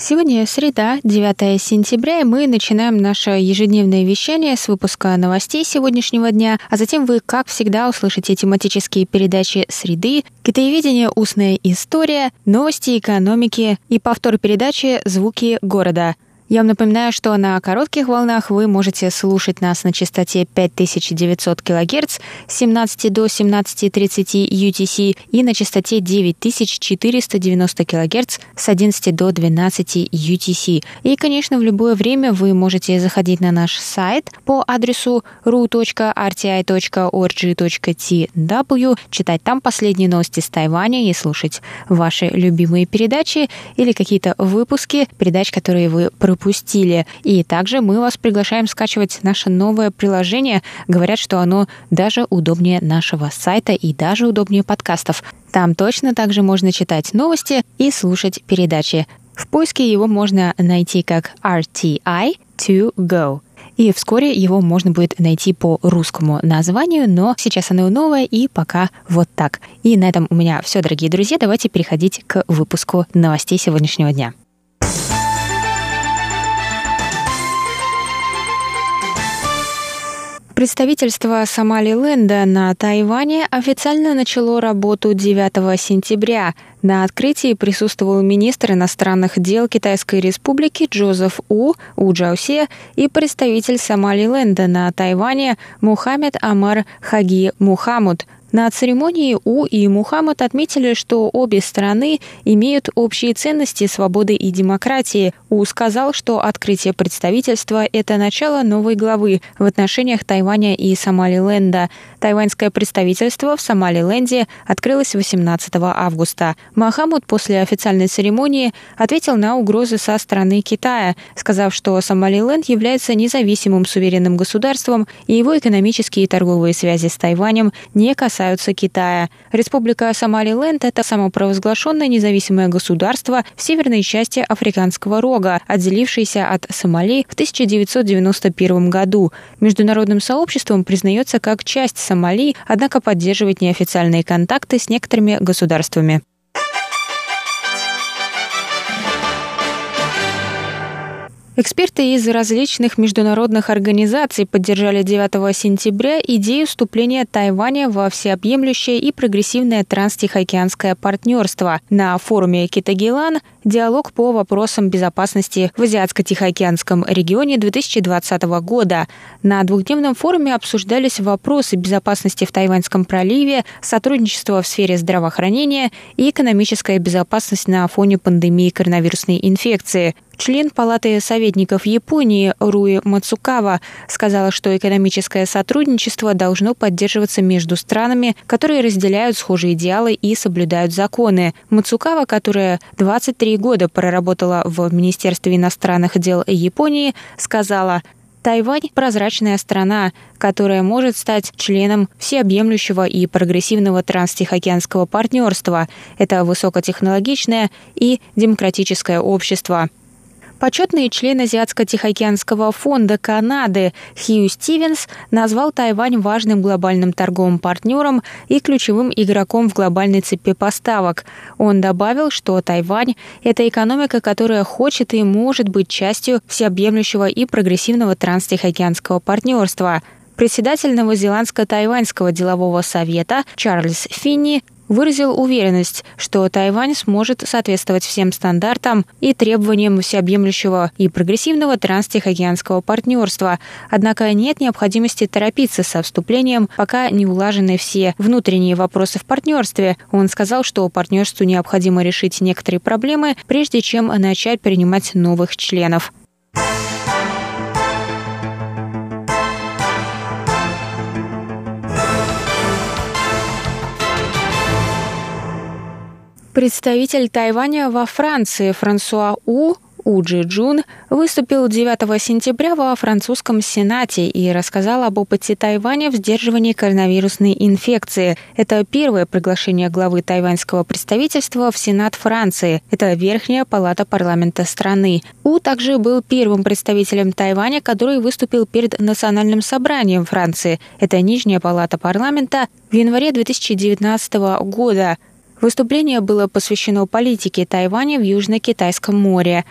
Сегодня среда, 9 сентября, и мы начинаем наше ежедневное вещание с выпуска новостей сегодняшнего дня, а затем вы, как всегда, услышите тематические передачи «Среды», «Китаеведение. Устная история», «Новости экономики» и повтор передачи «Звуки города». Я вам напоминаю, что на коротких волнах вы можете слушать нас на частоте 5900 кГц с 17 до 17.30 UTC и на частоте 9490 кГц с 11 до 12 UTC. И, конечно, в любое время вы можете заходить на наш сайт по адресу ru.rti.org.tw, читать там последние новости с Тайваня и слушать ваши любимые передачи или какие-то выпуски передач, которые вы пропустили пропустили. И также мы вас приглашаем скачивать наше новое приложение. Говорят, что оно даже удобнее нашего сайта и даже удобнее подкастов. Там точно также можно читать новости и слушать передачи. В поиске его можно найти как RTI to go. И вскоре его можно будет найти по русскому названию, но сейчас оно новое и пока вот так. И на этом у меня все, дорогие друзья. Давайте переходить к выпуску новостей сегодняшнего дня. Представительство Сомалиленда на Тайване официально начало работу 9 сентября. На открытии присутствовал министр иностранных дел Китайской Республики Джозеф У, У Джаусе и представитель Сомалиленда на Тайване Мухаммед Амар Хаги Мухаммуд – на церемонии У и Мухаммад отметили, что обе страны имеют общие ценности свободы и демократии. У сказал, что открытие представительства – это начало новой главы в отношениях Тайваня и Сомалиленда. Тайваньское представительство в Сомалиленде открылось 18 августа. Махамуд после официальной церемонии ответил на угрозы со стороны Китая, сказав, что Сомалиленд является независимым суверенным государством, и его экономические и торговые связи с Тайванем не касаются Китая. Республика Сомалиленд – это самопровозглашенное независимое государство в северной части Африканского рога, отделившееся от Сомали в 1991 году. Международным сообществом признается как часть Сомали, однако поддерживает неофициальные контакты с некоторыми государствами. Эксперты из различных международных организаций поддержали 9 сентября идею вступления Тайваня во всеобъемлющее и прогрессивное транстихоокеанское партнерство. На форуме Китагилан диалог по вопросам безопасности в Азиатско-Тихоокеанском регионе 2020 года. На двухдневном форуме обсуждались вопросы безопасности в Тайваньском проливе, сотрудничество в сфере здравоохранения и экономическая безопасность на фоне пандемии коронавирусной инфекции – Член Палаты советников Японии Руи Мацукава сказала, что экономическое сотрудничество должно поддерживаться между странами, которые разделяют схожие идеалы и соблюдают законы. Мацукава, которая 23 года проработала в Министерстве иностранных дел Японии, сказала, Тайвань – прозрачная страна, которая может стать членом всеобъемлющего и прогрессивного транстихоокеанского партнерства. Это высокотехнологичное и демократическое общество. Почетный член Азиатско-Тихоокеанского фонда Канады Хью Стивенс назвал Тайвань важным глобальным торговым партнером и ключевым игроком в глобальной цепи поставок. Он добавил, что Тайвань – это экономика, которая хочет и может быть частью всеобъемлющего и прогрессивного транстихоокеанского партнерства – Председатель Новозеландско-Тайваньского делового совета Чарльз Финни выразил уверенность, что Тайвань сможет соответствовать всем стандартам и требованиям всеобъемлющего и прогрессивного транстихоокеанского партнерства. Однако нет необходимости торопиться со вступлением, пока не улажены все внутренние вопросы в партнерстве. Он сказал, что партнерству необходимо решить некоторые проблемы, прежде чем начать принимать новых членов. Представитель Тайваня во Франции Франсуа У Уджи Джун выступил 9 сентября во французском Сенате и рассказал об опыте Тайваня в сдерживании коронавирусной инфекции. Это первое приглашение главы тайваньского представительства в Сенат Франции. Это верхняя палата парламента страны. У также был первым представителем Тайваня, который выступил перед Национальным собранием Франции. Это нижняя палата парламента в январе 2019 года. Выступление было посвящено политике Тайваня в Южно-Китайском море.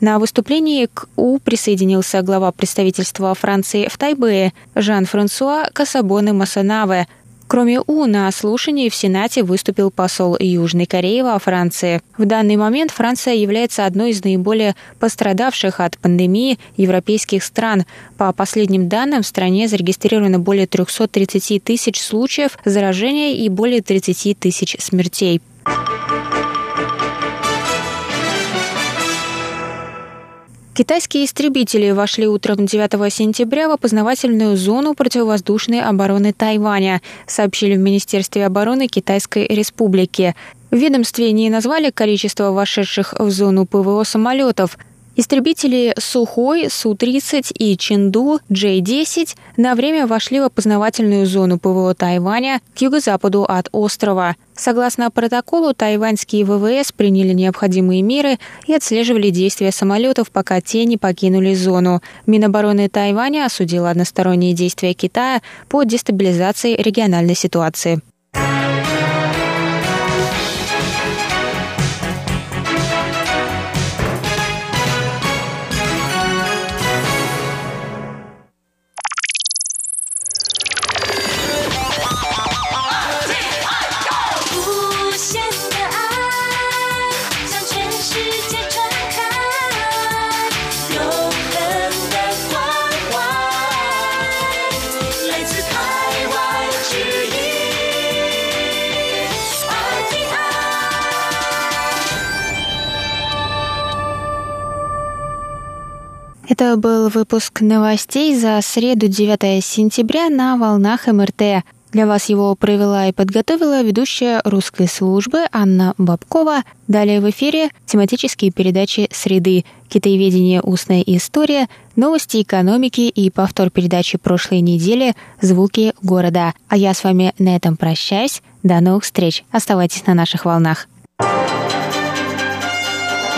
На выступлении к У присоединился глава представительства Франции в Тайбэе Жан-Франсуа Касабоне Масанаве, Кроме У, на слушании в Сенате выступил посол Южной Кореи во Франции. В данный момент Франция является одной из наиболее пострадавших от пандемии европейских стран. По последним данным, в стране зарегистрировано более 330 тысяч случаев заражения и более 30 тысяч смертей. Китайские истребители вошли утром 9 сентября в опознавательную зону противовоздушной обороны Тайваня, сообщили в Министерстве обороны Китайской Республики. В ведомстве не назвали количество вошедших в зону ПВО самолетов. Истребители Сухой, Су-30 и Ченду J-10 на время вошли в опознавательную зону ПВО Тайваня к юго-западу от острова. Согласно протоколу, тайваньские ВВС приняли необходимые меры и отслеживали действия самолетов, пока те не покинули зону. Минобороны Тайваня осудила односторонние действия Китая по дестабилизации региональной ситуации. Это был выпуск новостей за среду 9 сентября на волнах МРТ. Для вас его провела и подготовила ведущая русской службы Анна Бабкова. Далее в эфире тематические передачи «Среды», «Китаеведение. Устная история», новости экономики и повтор передачи прошлой недели «Звуки города». А я с вами на этом прощаюсь. До новых встреч. Оставайтесь на наших волнах.